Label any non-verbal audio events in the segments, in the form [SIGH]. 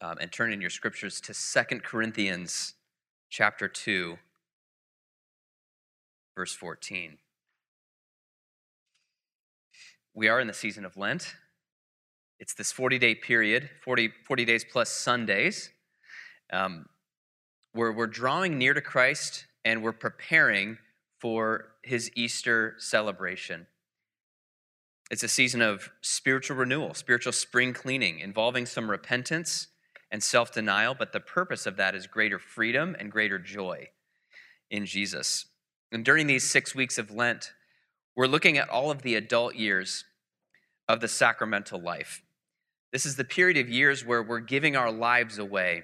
um, and turn in your scriptures to Second Corinthians chapter 2, verse 14. We are in the season of Lent. It's this 40 day period, 40, 40 days plus Sundays, um, where we're drawing near to Christ and we're preparing for his Easter celebration. It's a season of spiritual renewal, spiritual spring cleaning, involving some repentance and self denial, but the purpose of that is greater freedom and greater joy in Jesus. And during these six weeks of Lent, we're looking at all of the adult years of the sacramental life. This is the period of years where we're giving our lives away.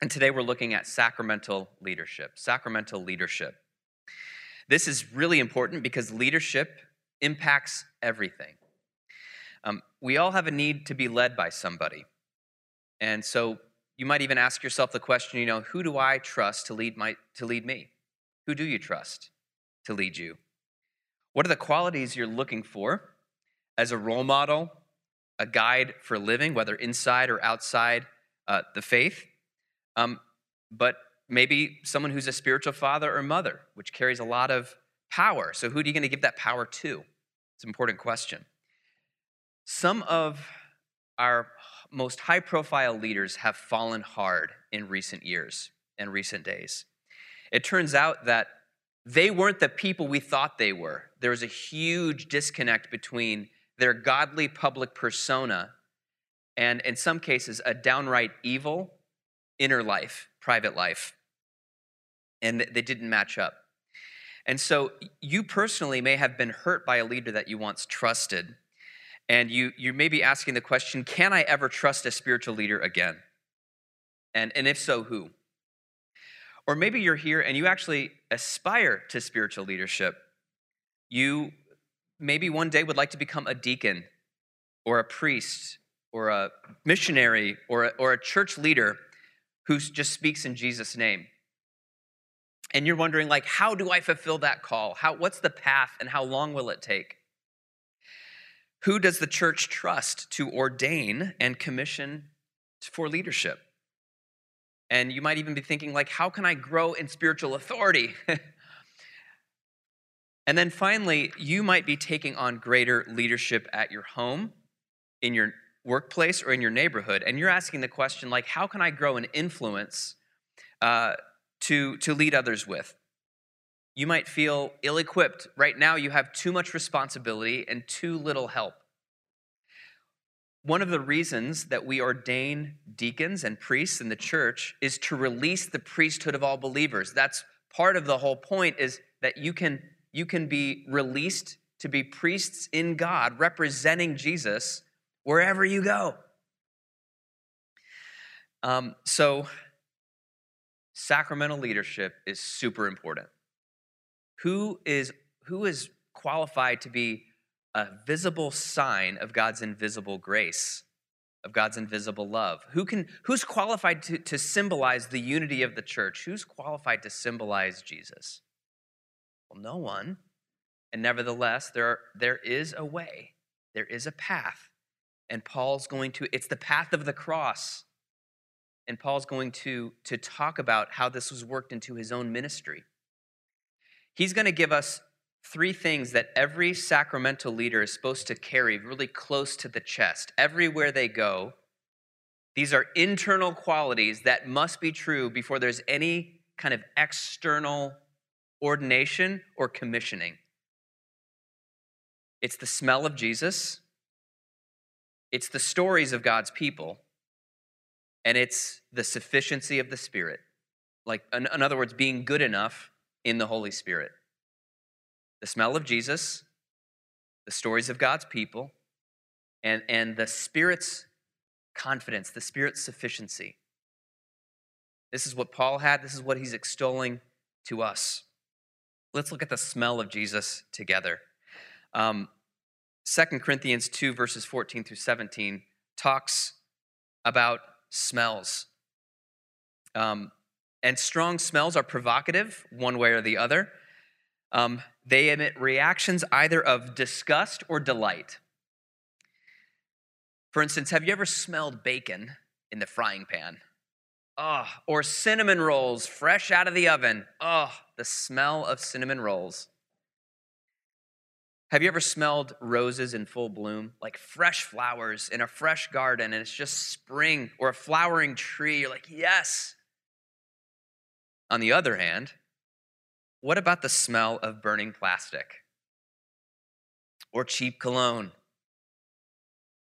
And today we're looking at sacramental leadership. Sacramental leadership. This is really important because leadership impacts everything. Um, we all have a need to be led by somebody. And so you might even ask yourself the question, you know, who do I trust to lead, my, to lead me? Who do you trust to lead you? What are the qualities you're looking for as a role model, a guide for living, whether inside or outside uh, the faith? Um, but maybe someone who's a spiritual father or mother, which carries a lot of power. So, who are you going to give that power to? It's an important question. Some of our most high profile leaders have fallen hard in recent years and recent days. It turns out that they weren't the people we thought they were. There was a huge disconnect between their godly public persona and, in some cases, a downright evil inner life, private life. And they didn't match up. And so you personally may have been hurt by a leader that you once trusted. And you, you may be asking the question can I ever trust a spiritual leader again? And, and if so, who? Or maybe you're here and you actually aspire to spiritual leadership. You maybe one day would like to become a deacon or a priest or a missionary or a, or a church leader who just speaks in Jesus' name and you're wondering like how do i fulfill that call how what's the path and how long will it take who does the church trust to ordain and commission for leadership and you might even be thinking like how can i grow in spiritual authority [LAUGHS] and then finally you might be taking on greater leadership at your home in your workplace or in your neighborhood and you're asking the question like how can i grow in influence uh, to, to lead others with. You might feel ill equipped. Right now, you have too much responsibility and too little help. One of the reasons that we ordain deacons and priests in the church is to release the priesthood of all believers. That's part of the whole point is that you can, you can be released to be priests in God, representing Jesus wherever you go. Um, so, sacramental leadership is super important. Who is, who is qualified to be a visible sign of God's invisible grace, of God's invisible love? Who can, who's qualified to, to symbolize the unity of the church? Who's qualified to symbolize Jesus? Well, no one. And nevertheless, there, are, there is a way, there is a path. And Paul's going to, it's the path of the cross. And Paul's going to, to talk about how this was worked into his own ministry. He's going to give us three things that every sacramental leader is supposed to carry really close to the chest everywhere they go. These are internal qualities that must be true before there's any kind of external ordination or commissioning. It's the smell of Jesus, it's the stories of God's people, and it's the sufficiency of the Spirit. Like, in, in other words, being good enough in the Holy Spirit. The smell of Jesus, the stories of God's people, and, and the Spirit's confidence, the Spirit's sufficiency. This is what Paul had, this is what he's extolling to us. Let's look at the smell of Jesus together. Um, 2 Corinthians 2, verses 14 through 17, talks about smells. Um, and strong smells are provocative, one way or the other. Um, they emit reactions either of disgust or delight. For instance, have you ever smelled bacon in the frying pan. Oh, or cinnamon rolls fresh out of the oven. Oh, the smell of cinnamon rolls. Have you ever smelled roses in full bloom? Like fresh flowers in a fresh garden, and it's just spring or a flowering tree. You're like, yes. On the other hand, what about the smell of burning plastic? Or cheap cologne?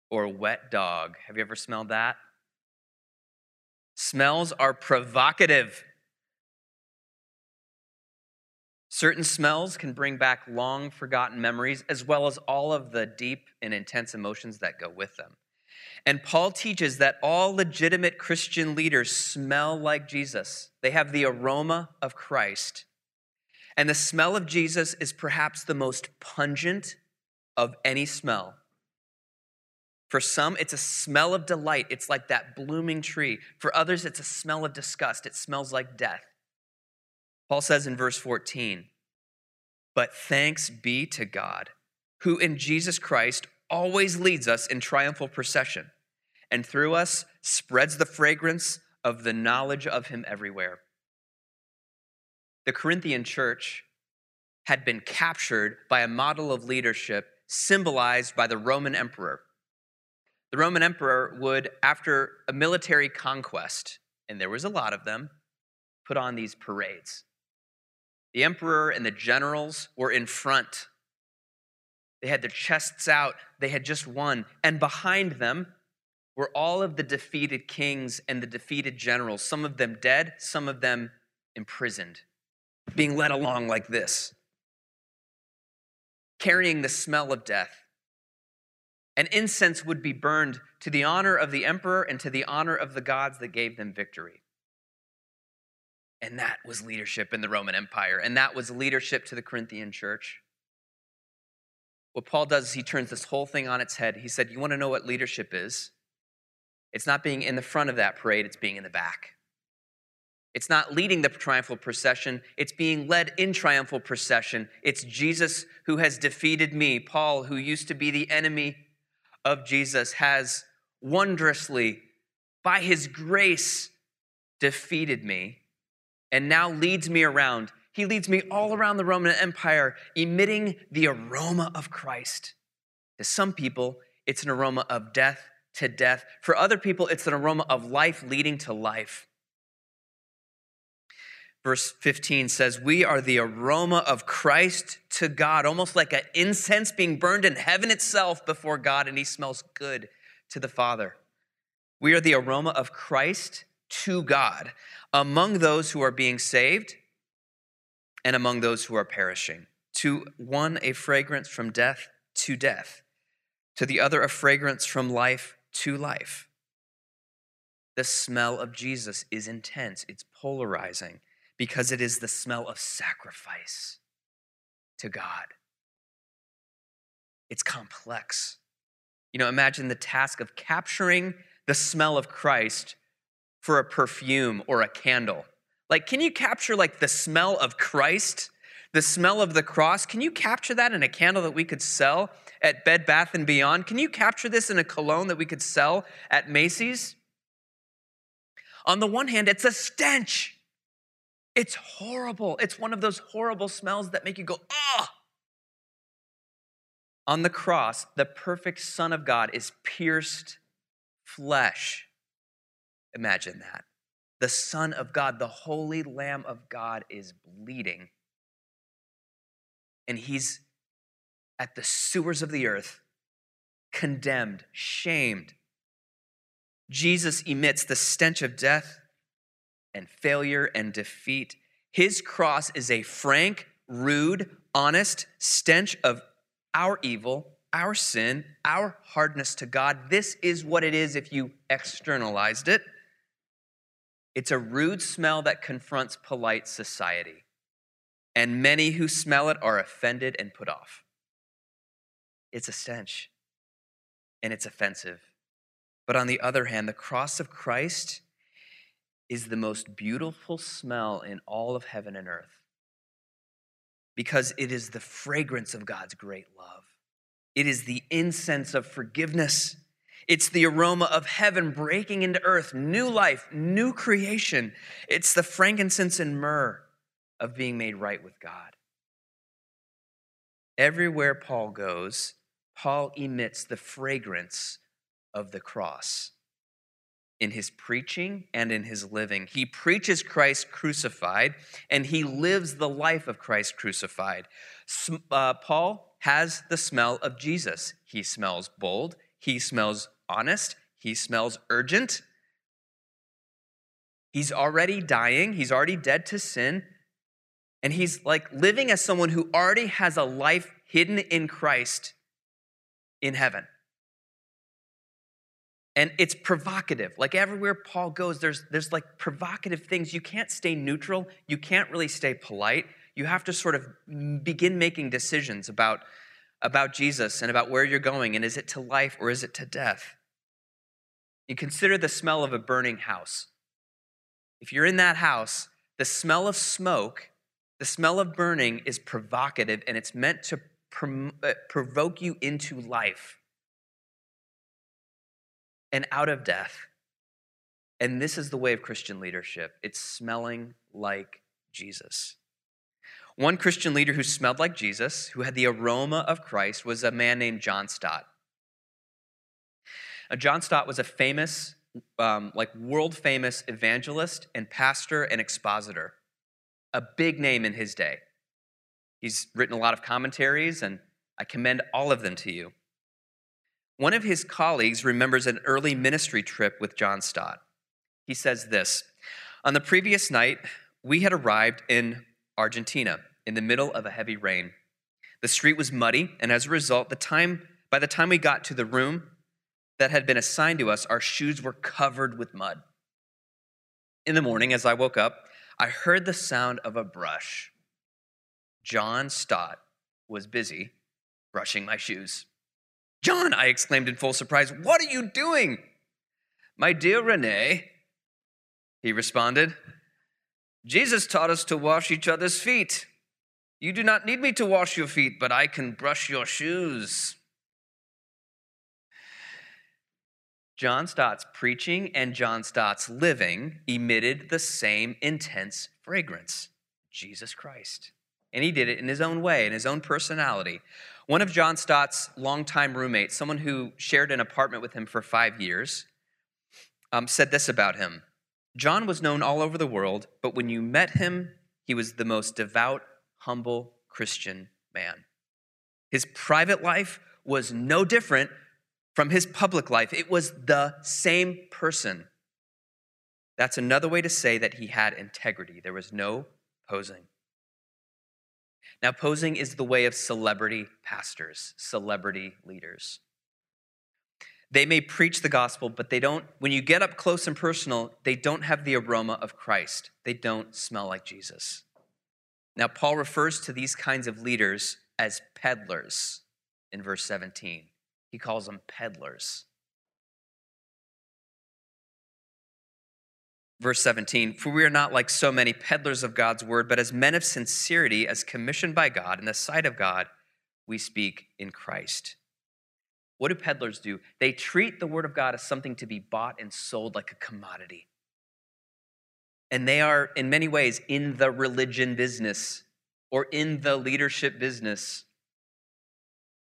Or wet dog? Have you ever smelled that? Smells are provocative. Certain smells can bring back long forgotten memories, as well as all of the deep and intense emotions that go with them. And Paul teaches that all legitimate Christian leaders smell like Jesus. They have the aroma of Christ. And the smell of Jesus is perhaps the most pungent of any smell. For some, it's a smell of delight. It's like that blooming tree. For others, it's a smell of disgust. It smells like death. Paul says in verse 14, But thanks be to God, who in Jesus Christ always leads us in triumphal procession, and through us spreads the fragrance of the knowledge of him everywhere. The Corinthian church had been captured by a model of leadership symbolized by the Roman emperor. The Roman emperor would, after a military conquest, and there was a lot of them, put on these parades. The emperor and the generals were in front. They had their chests out, they had just won. And behind them were all of the defeated kings and the defeated generals, some of them dead, some of them imprisoned, being led along like this, carrying the smell of death and incense would be burned to the honor of the emperor and to the honor of the gods that gave them victory. And that was leadership in the Roman Empire, and that was leadership to the Corinthian church. What Paul does is he turns this whole thing on its head. He said, You want to know what leadership is? It's not being in the front of that parade, it's being in the back. It's not leading the triumphal procession, it's being led in triumphal procession. It's Jesus who has defeated me, Paul, who used to be the enemy of Jesus has wondrously, by his grace, defeated me and now leads me around. He leads me all around the Roman Empire, emitting the aroma of Christ. To some people, it's an aroma of death to death. For other people, it's an aroma of life leading to life. Verse 15 says, We are the aroma of Christ to God, almost like an incense being burned in heaven itself before God, and he smells good to the Father. We are the aroma of Christ to God among those who are being saved and among those who are perishing. To one, a fragrance from death to death, to the other, a fragrance from life to life. The smell of Jesus is intense, it's polarizing because it is the smell of sacrifice to God. It's complex. You know, imagine the task of capturing the smell of Christ for a perfume or a candle. Like, can you capture like the smell of Christ, the smell of the cross? Can you capture that in a candle that we could sell at Bed Bath and Beyond? Can you capture this in a cologne that we could sell at Macy's? On the one hand, it's a stench. It's horrible. It's one of those horrible smells that make you go, ah. On the cross, the perfect Son of God is pierced flesh. Imagine that. The Son of God, the Holy Lamb of God, is bleeding. And he's at the sewers of the earth, condemned, shamed. Jesus emits the stench of death and failure and defeat. His cross is a frank, rude, honest stench of our evil, our sin, our hardness to God. This is what it is if you externalized it. It's a rude smell that confronts polite society, and many who smell it are offended and put off. It's a stench, and it's offensive. But on the other hand, the cross of Christ is the most beautiful smell in all of heaven and earth because it is the fragrance of God's great love. It is the incense of forgiveness. It's the aroma of heaven breaking into earth, new life, new creation. It's the frankincense and myrrh of being made right with God. Everywhere Paul goes, Paul emits the fragrance of the cross in his preaching and in his living. He preaches Christ crucified and he lives the life of Christ crucified. Uh, Paul has the smell of Jesus. He smells bold, he smells honest, he smells urgent. He's already dying, he's already dead to sin, and he's like living as someone who already has a life hidden in Christ in heaven. And it's provocative. Like everywhere Paul goes, there's, there's like provocative things. You can't stay neutral. You can't really stay polite. You have to sort of begin making decisions about, about Jesus and about where you're going. And is it to life or is it to death? You consider the smell of a burning house. If you're in that house, the smell of smoke the smell of burning is provocative and it's meant to uh, provoke you into life and out of death. And this is the way of Christian leadership it's smelling like Jesus. One Christian leader who smelled like Jesus, who had the aroma of Christ, was a man named John Stott. Now, John Stott was a famous, um, like world famous evangelist and pastor and expositor a big name in his day. He's written a lot of commentaries, and I commend all of them to you. One of his colleagues remembers an early ministry trip with John Stott. He says this On the previous night, we had arrived in Argentina in the middle of a heavy rain. The street was muddy, and as a result, the time, by the time we got to the room that had been assigned to us, our shoes were covered with mud. In the morning, as I woke up, I heard the sound of a brush. John Stott was busy brushing my shoes. John, I exclaimed in full surprise, what are you doing? My dear Renee, he responded, Jesus taught us to wash each other's feet. You do not need me to wash your feet, but I can brush your shoes. John Stott's preaching and John Stott's living emitted the same intense fragrance Jesus Christ. And he did it in his own way, in his own personality. One of John Stott's longtime roommates, someone who shared an apartment with him for five years, um, said this about him John was known all over the world, but when you met him, he was the most devout, humble Christian man. His private life was no different from his public life. It was the same person. That's another way to say that he had integrity. There was no posing. Now, posing is the way of celebrity pastors, celebrity leaders. They may preach the gospel, but they don't, when you get up close and personal, they don't have the aroma of Christ. They don't smell like Jesus. Now, Paul refers to these kinds of leaders as peddlers in verse 17. He calls them peddlers. Verse 17, for we are not like so many peddlers of God's word, but as men of sincerity, as commissioned by God in the sight of God, we speak in Christ. What do peddlers do? They treat the word of God as something to be bought and sold like a commodity. And they are, in many ways, in the religion business or in the leadership business.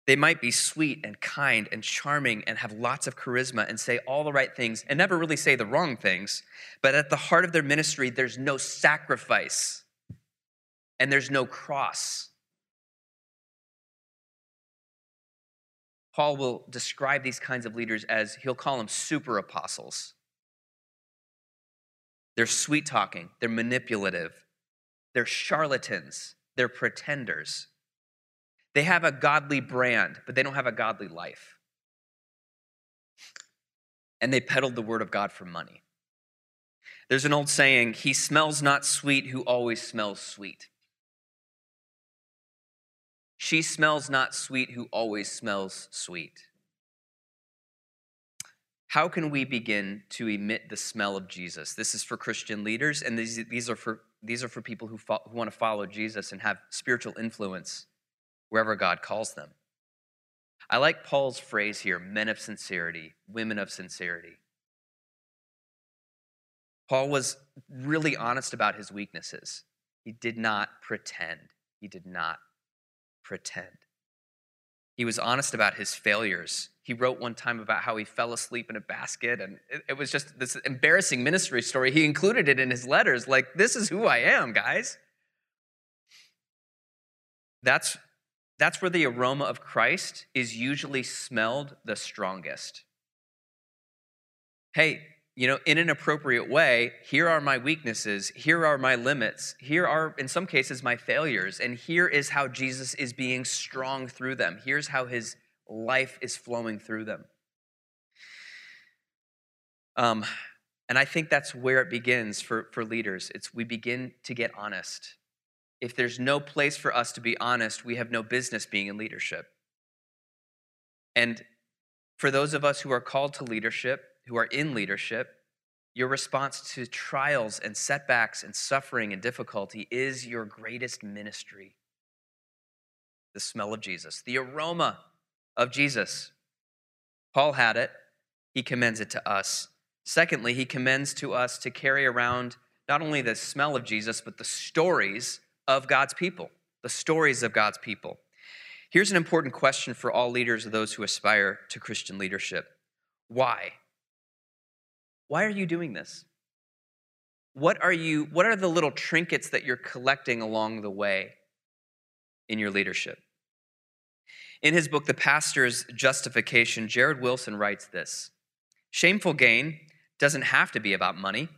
They might be sweet and kind and charming and have lots of charisma and say all the right things and never really say the wrong things. But at the heart of their ministry, there's no sacrifice and there's no cross. Paul will describe these kinds of leaders as he'll call them super apostles. They're sweet talking, they're manipulative, they're charlatans, they're pretenders. They have a godly brand, but they don't have a godly life. And they peddled the word of God for money. There's an old saying, he smells not sweet who always smells sweet. She smells not sweet who always smells sweet. How can we begin to emit the smell of Jesus? This is for Christian leaders, and these, these, are, for, these are for people who, fo- who want to follow Jesus and have spiritual influence wherever God calls them. I like Paul's phrase here men of sincerity, women of sincerity. Paul was really honest about his weaknesses. He did not pretend. He did not pretend. He was honest about his failures. He wrote one time about how he fell asleep in a basket, and it, it, was just this embarrassing ministry story. He included it in his letters, like, this is who I am, guys. That's, that's where the aroma of Christ is usually smelled the strongest. Hey, you know, in an appropriate way, here are my weaknesses, here are my limits, here are, in some cases, my failures, and here is how Jesus is being strong through them. Here's how his life is flowing through them. Um, and I think that's where it begins for, for leaders. It's we begin to get honest. If there's no place for us to be honest, we have no business being in leadership. And for those of us who are called to leadership, who are in leadership, your response to trials and setbacks and suffering and difficulty is your greatest ministry. The smell of Jesus, the aroma of Jesus. Paul had it, he commends it to us. Secondly, he commends to us to carry around not only the smell of Jesus, but the stories of God's people, the stories of God's people. Here's an important question for all leaders of those who aspire to Christian leadership Why? Why are you doing this? What are you what are the little trinkets that you're collecting along the way in your leadership? In his book The Pastor's Justification, Jared Wilson writes this. Shameful gain doesn't have to be about money.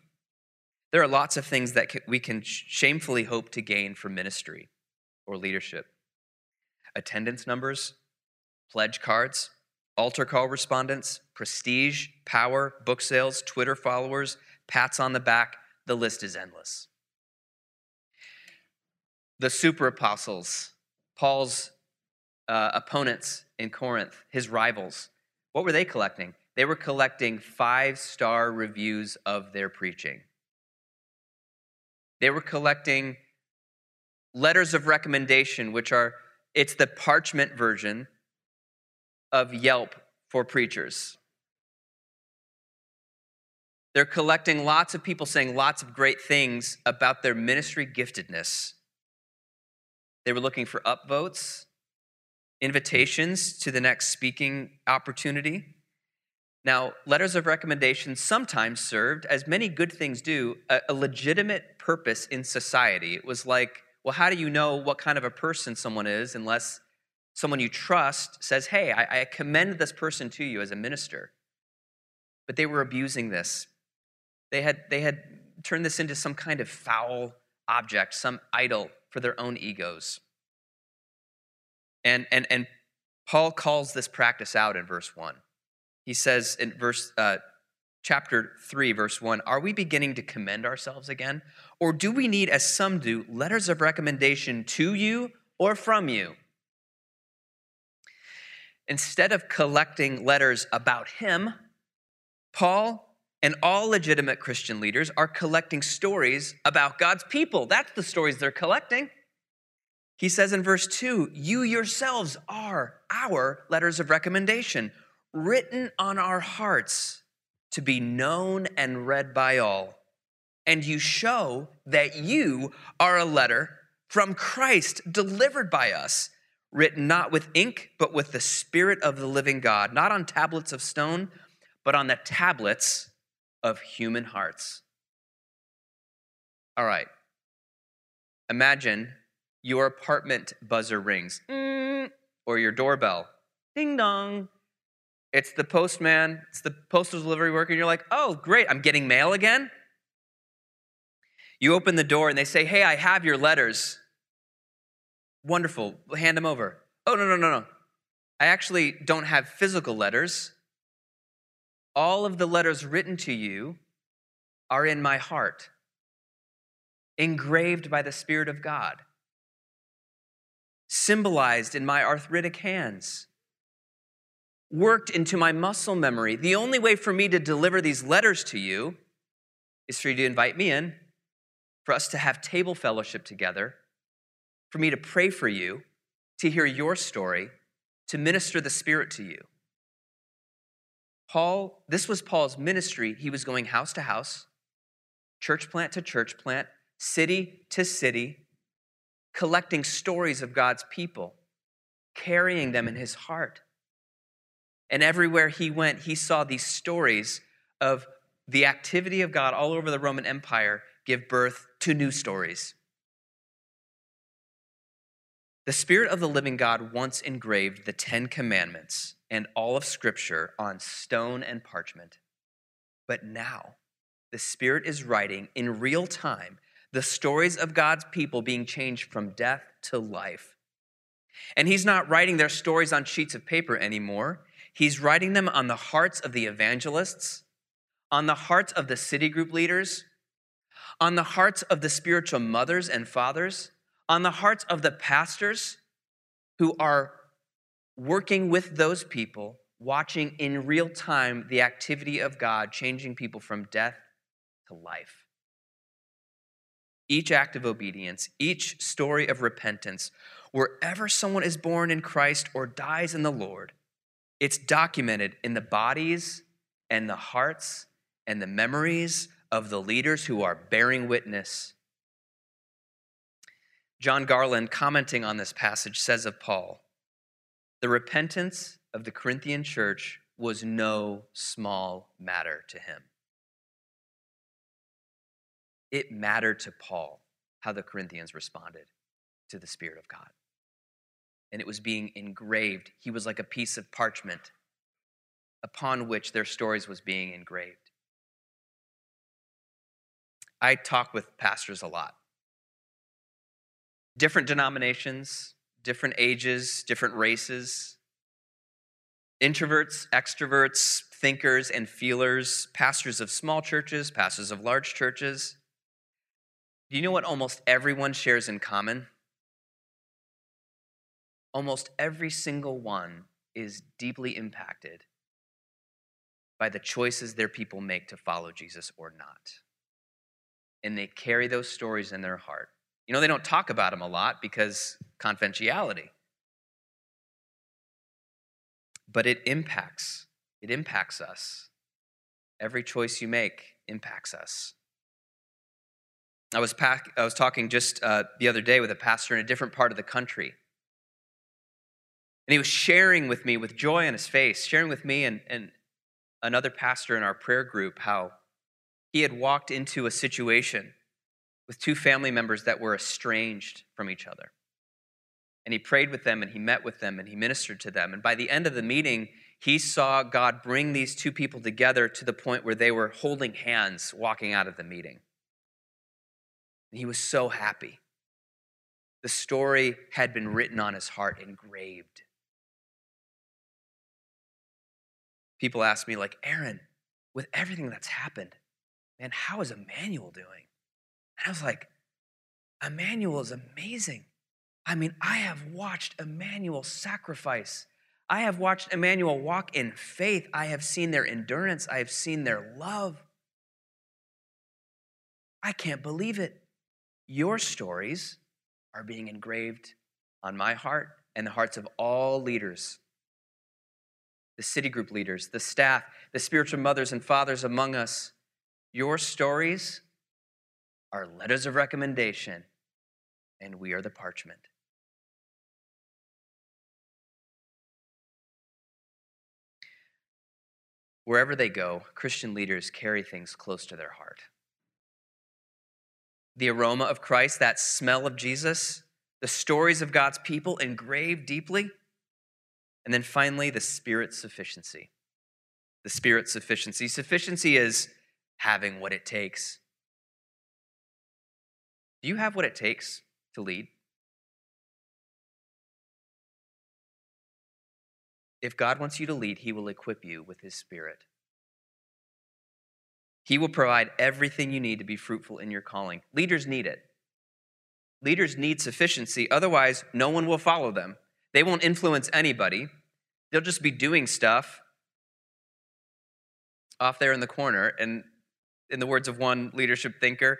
There are lots of things that we can shamefully hope to gain from ministry or leadership. Attendance numbers, pledge cards, altar call respondents, prestige, power, book sales, Twitter followers, pats on the back. The list is endless. The super apostles, Paul's uh, opponents in Corinth, his rivals, what were they collecting? They were collecting five star reviews of their preaching. They were collecting letters of recommendation, which are, it's the parchment version of Yelp for preachers. They're collecting lots of people saying lots of great things about their ministry giftedness. They were looking for upvotes, invitations to the next speaking opportunity. Now, letters of recommendation sometimes served, as many good things do, a, a, legitimate purpose in society. It was like, well, how do you know what kind of a person someone is unless someone you trust says, Hey, I, I commend this person to you as a minister. But they were abusing this. They had, they had turned this into some kind of foul object, some idol for their own egos. And, and, and Paul calls this practice out in verse 1. He says in verse uh, chapter 3 verse 1 are we beginning to commend ourselves again or do we need as some do letters of recommendation to you or from you Instead of collecting letters about him, Paul and all legitimate Christian leaders are collecting stories about God's people. That's the stories they're collecting. He says in verse 2 You yourselves are our letters of recommendation, written on our hearts to be known and read by all. And you show that you are a letter from Christ delivered by us written not with ink, but with the Spirit of the living God, not on tablets of stone, but on the tablets of human hearts. All right. Imagine your apartment buzzer rings, mm, or your doorbell, ding dong. It's the postman, it's the postal delivery worker, and you're like, oh, great, I'm getting mail again. You open the door and they say, hey, I have your letters. Wonderful. Hand them over. Oh, no, no, no, no. I actually don't have physical letters. All of the letters written to you are in my heart, engraved by the Spirit of God, symbolized in my arthritic hands, worked into my muscle memory. The only way for me to deliver these letters to you is for you to invite me in, for us to have table fellowship together for me to pray for you, to hear your story, to minister the Spirit to you. Paul, this was Paul's ministry. He was going house to house, church plant to church plant, city to city, collecting stories of God's people, carrying them in his heart. And everywhere he went, he saw these stories of the activity of God all over the Roman Empire give birth to new stories. The Spirit of the living God once engraved the Ten Commandments and all of Scripture on stone and parchment. But now, the Spirit is writing in real time the stories of God's people being changed from death to life. And He's not writing their stories on sheets of paper anymore. He's writing them on the hearts of the evangelists, on the hearts of the city group leaders, on the hearts of the spiritual mothers and fathers, on the hearts of the pastors who are working with those people, watching in real time the activity of God changing people from death to life. Each act of obedience, each story of repentance, wherever someone is born in Christ or dies in the Lord, it's documented in the bodies and the hearts and the memories of the leaders who are bearing witness John Garland, commenting on this passage, says of Paul the repentance of the Corinthian church was no small matter to him. It mattered to Paul how the Corinthians responded to the Spirit of God. And it was being engraved. He was like a piece of parchment upon which their stories was being engraved. I talk with pastors a lot different denominations, different ages, different races, introverts, extroverts, thinkers, and feelers, pastors of small churches, pastors of large churches. Do you know what almost everyone shares in common? Almost every single one is deeply impacted by the choices their people make to follow Jesus or not. And they carry those stories in their heart. You know, they don't talk about them a lot because confidentiality. But it impacts. It impacts us. Every choice you make impacts us. I was, pack, I was talking just uh, the other day with a pastor in a different part of the country. And he was sharing with me with joy on his face, sharing with me and, and another pastor in our prayer group how he had walked into a situation with two family members that were estranged from each other. And he prayed with them and he met with them and he ministered to them. And by the end of the meeting, he saw God bring these two people together to the point where they were holding hands walking out of the meeting. And he was so happy. The story had been written on his heart, engraved. People ask me, like, Aaron, with everything that's happened, man, how is Immanuel doing? And I was like, Immanuel is amazing. I mean, I have watched Immanuel sacrifice. I have watched Immanuel walk in faith. I have seen their endurance. I have seen their love. I can't believe it. Your stories are being engraved on my heart and the hearts of all leaders the city group leaders, the staff, the spiritual mothers and fathers among us. Your stories are letters of recommendation, and we are the parchment. Wherever they go, Christian leaders carry things close to their heart. The aroma of Christ, that smell of Jesus, the stories of God's people engraved deeply, and then finally, the Spirit's sufficiency. The Spirit's sufficiency. Sufficiency is having what it takes. Do you have what it takes to lead? If God wants you to lead, He will equip you with His Spirit. He will provide everything you need to be fruitful in your calling. Leaders need it. Leaders need sufficiency, otherwise, no one will follow them. They won't influence anybody. They'll just be doing stuff off there in the corner. And in the words of one leadership thinker,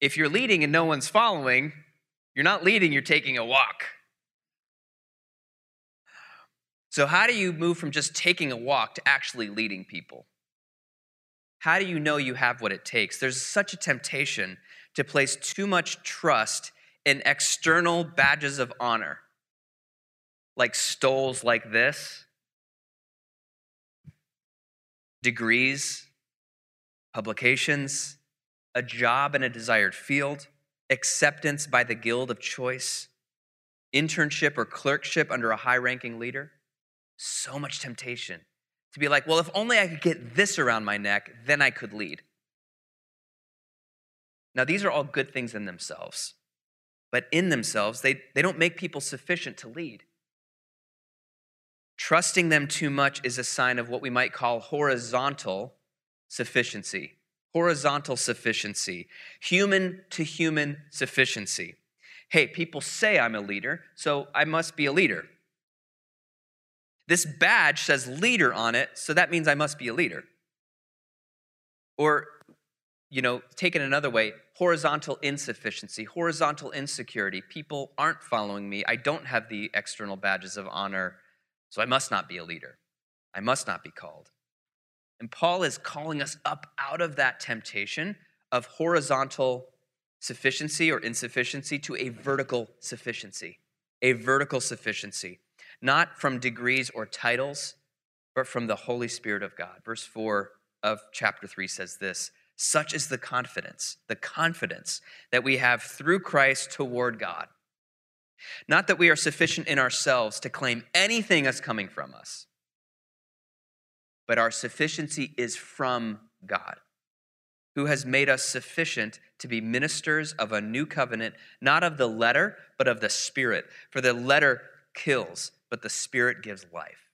if you're leading and no one's following, you're not leading, you're taking a walk. So, how do you move from just taking a walk to actually leading people? How do you know you have what it takes? There's such a temptation to place too much trust in external badges of honor, like stoles like this, degrees, publications, a job in a desired field, acceptance by the guild of choice, internship or clerkship under a high ranking leader. So much temptation to be like, well, if only I could get this around my neck, then I could lead. Now, these are all good things in themselves, but in themselves, they, they don't make people sufficient to lead. Trusting them too much is a sign of what we might call horizontal sufficiency. Horizontal sufficiency, human to human sufficiency. Hey, people say I'm a leader, so I must be a leader. This badge says leader on it, so that means I must be a leader. Or, you know, taken another way, horizontal insufficiency, horizontal insecurity. People aren't following me. I don't have the external badges of honor, so I must not be a leader. I must not be called. And Paul is calling us up out of that temptation of horizontal sufficiency or insufficiency to a vertical sufficiency. A vertical sufficiency not from degrees or titles, but from the Holy Spirit of God. Verse 4 of chapter 3 says this Such is the confidence, the confidence that we have through Christ toward God. Not that we are sufficient in ourselves to claim anything as coming from us, but our sufficiency is from God, who has made us sufficient to be ministers of a new covenant, not of the letter, but of the Spirit. For the letter kills, but the Spirit gives life.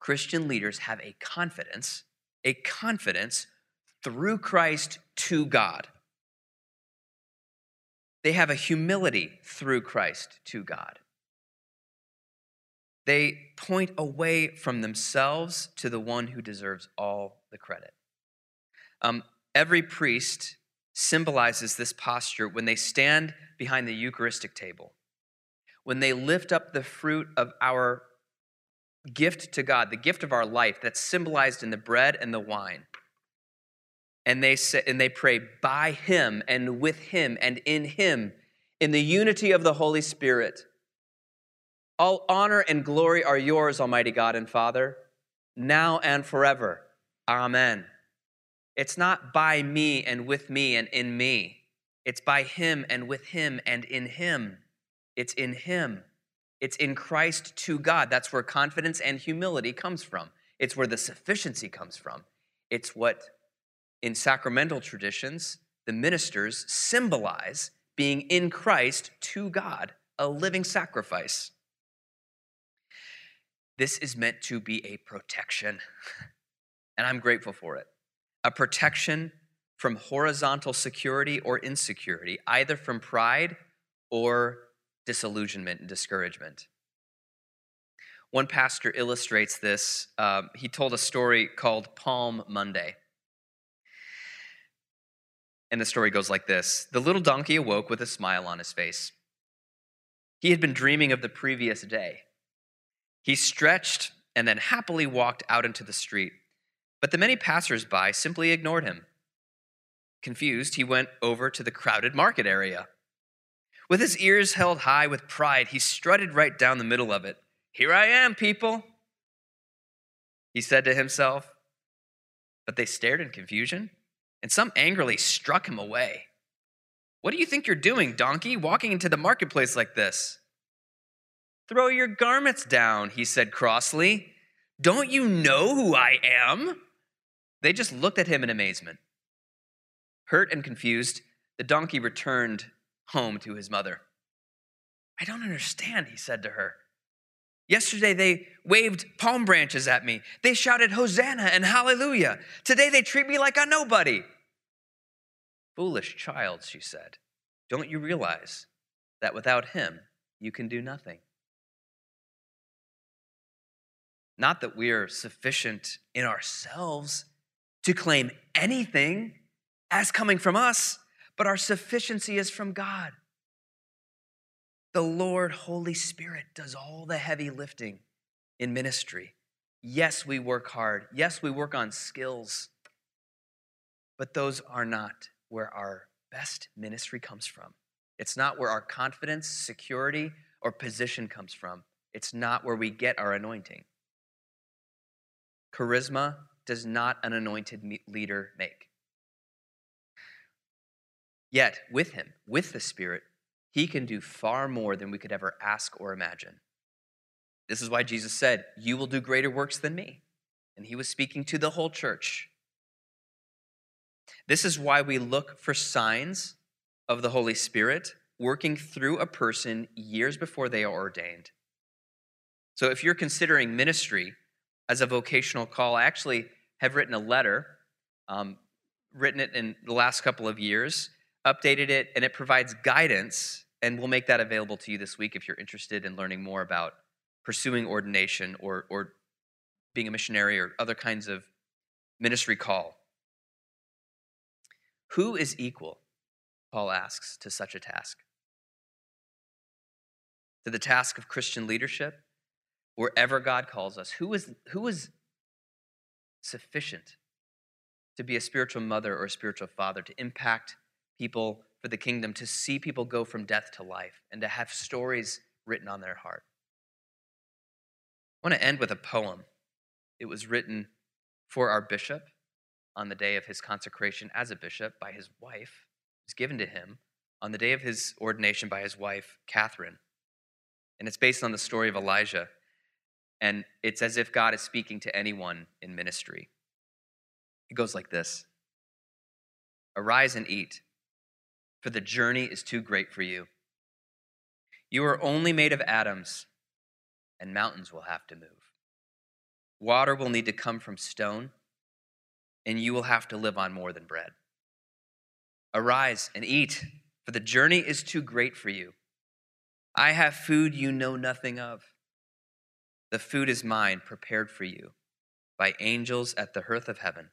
Christian leaders have a confidence, a confidence through Christ to God. They have a humility through Christ to God. They point away from themselves to the one who deserves all the credit. Um, every priest symbolizes this posture when they stand behind the Eucharistic table when they lift up the fruit of our gift to God, the gift of our life that's symbolized in the bread and the wine. And they say, and they pray by him and with him and in him in the unity of the Holy Spirit. All honor and glory are yours, Almighty God and Father, now and forever. Amen. It's not by me and with me and in me. It's by him and with him and in him. It's in Him. It's in Christ to God. That's where confidence and humility comes from. It's where the sufficiency comes from. It's what, in sacramental traditions, the ministers symbolize being in Christ to God, a living sacrifice. This is meant to be a protection, and I'm grateful for it. A protection from horizontal security or insecurity, either from pride or disillusionment and discouragement. One pastor illustrates this. Um, he told a story called Palm Monday. And the story goes like this The little donkey awoke with a smile on his face. He had been dreaming of the previous day. He stretched and then happily walked out into the street. But the many passers-by simply ignored him. Confused, he went over to the crowded market area. With his ears held high with pride, he strutted right down the middle of it. Here I am, people, he said to himself. But they stared in confusion, and some angrily struck him away. What do you think you're doing, donkey, walking into the marketplace like this? Throw your garments down, he said crossly. Don't you know who I am? They just looked at him in amazement. Hurt and confused, the donkey returned home to his mother. I don't understand, he said to her. Yesterday they waved palm branches at me. They shouted Hosanna and Hallelujah. Today they treat me like a nobody. Foolish child, she said, don't you realize that without him you can do nothing? Not that we are sufficient in ourselves to claim anything as coming from us but our sufficiency is from God. The Lord, Holy Spirit, does all the heavy lifting in ministry. Yes, we work hard. Yes, we work on skills. But those are not where our best ministry comes from. It's not where our confidence, security, or position comes from. It's not where we get our anointing. Charisma does not an anointed leader make. Yet, with him, with the Spirit, he can do far more than we could ever ask or imagine. This is why Jesus said, You will do greater works than me. And he was speaking to the whole church. This is why we look for signs of the Holy Spirit working through a person years before they are ordained. So if you're considering ministry as a vocational call, I actually have written a letter, um, written it in the last couple of years, updated it, and it provides guidance. And we'll make that available to you this week if you're interested in learning more about pursuing ordination or, or being a missionary or other kinds of ministry call. Who is equal, Paul asks, to such a task? To the task of Christian leadership, wherever God calls us, who is, who is sufficient to be a spiritual mother or a spiritual father, to impact people for the kingdom, to see people go from death to life, and to have stories written on their heart? I want to end with a poem. It was written for our bishop on the day of his consecration as a bishop by his wife. It was given to him on the day of his ordination by his wife, Catherine. And it's based on the story of Elijah. And it's as if God is speaking to anyone in ministry. It goes like this Arise and eat, for the journey is too great for you. You are only made of atoms, and mountains will have to move. Water will need to come from stone and you will have to live on more than bread. Arise and eat, for the journey is too great for you. I have food you know nothing of. The food is mine, prepared for you by angels at the hearth of heaven.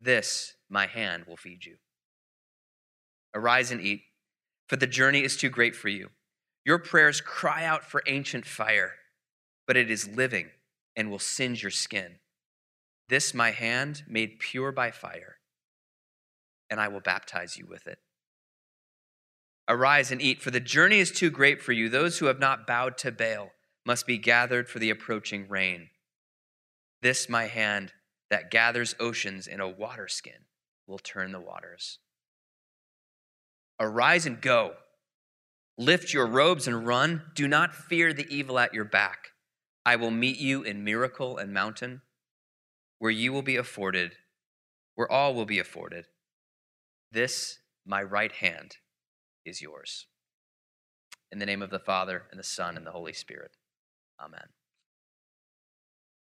This my hand will feed you. Arise and eat, for the journey is too great for you. Your prayers cry out for ancient fire, but it is living and will singe your skin. This my hand made pure by fire, and I will baptize you with it. Arise and eat, for the journey is too great for you. Those who have not bowed to Baal must be gathered for the approaching rain. This my hand that gathers oceans in a water skin will turn the waters. Arise and go. Lift your robes and run. Do not fear the evil at your back. I will meet you in miracle and mountain where you will be afforded, where all will be afforded. This, my right hand, is yours. In the name of the Father, and the Son, and the Holy Spirit. Amen.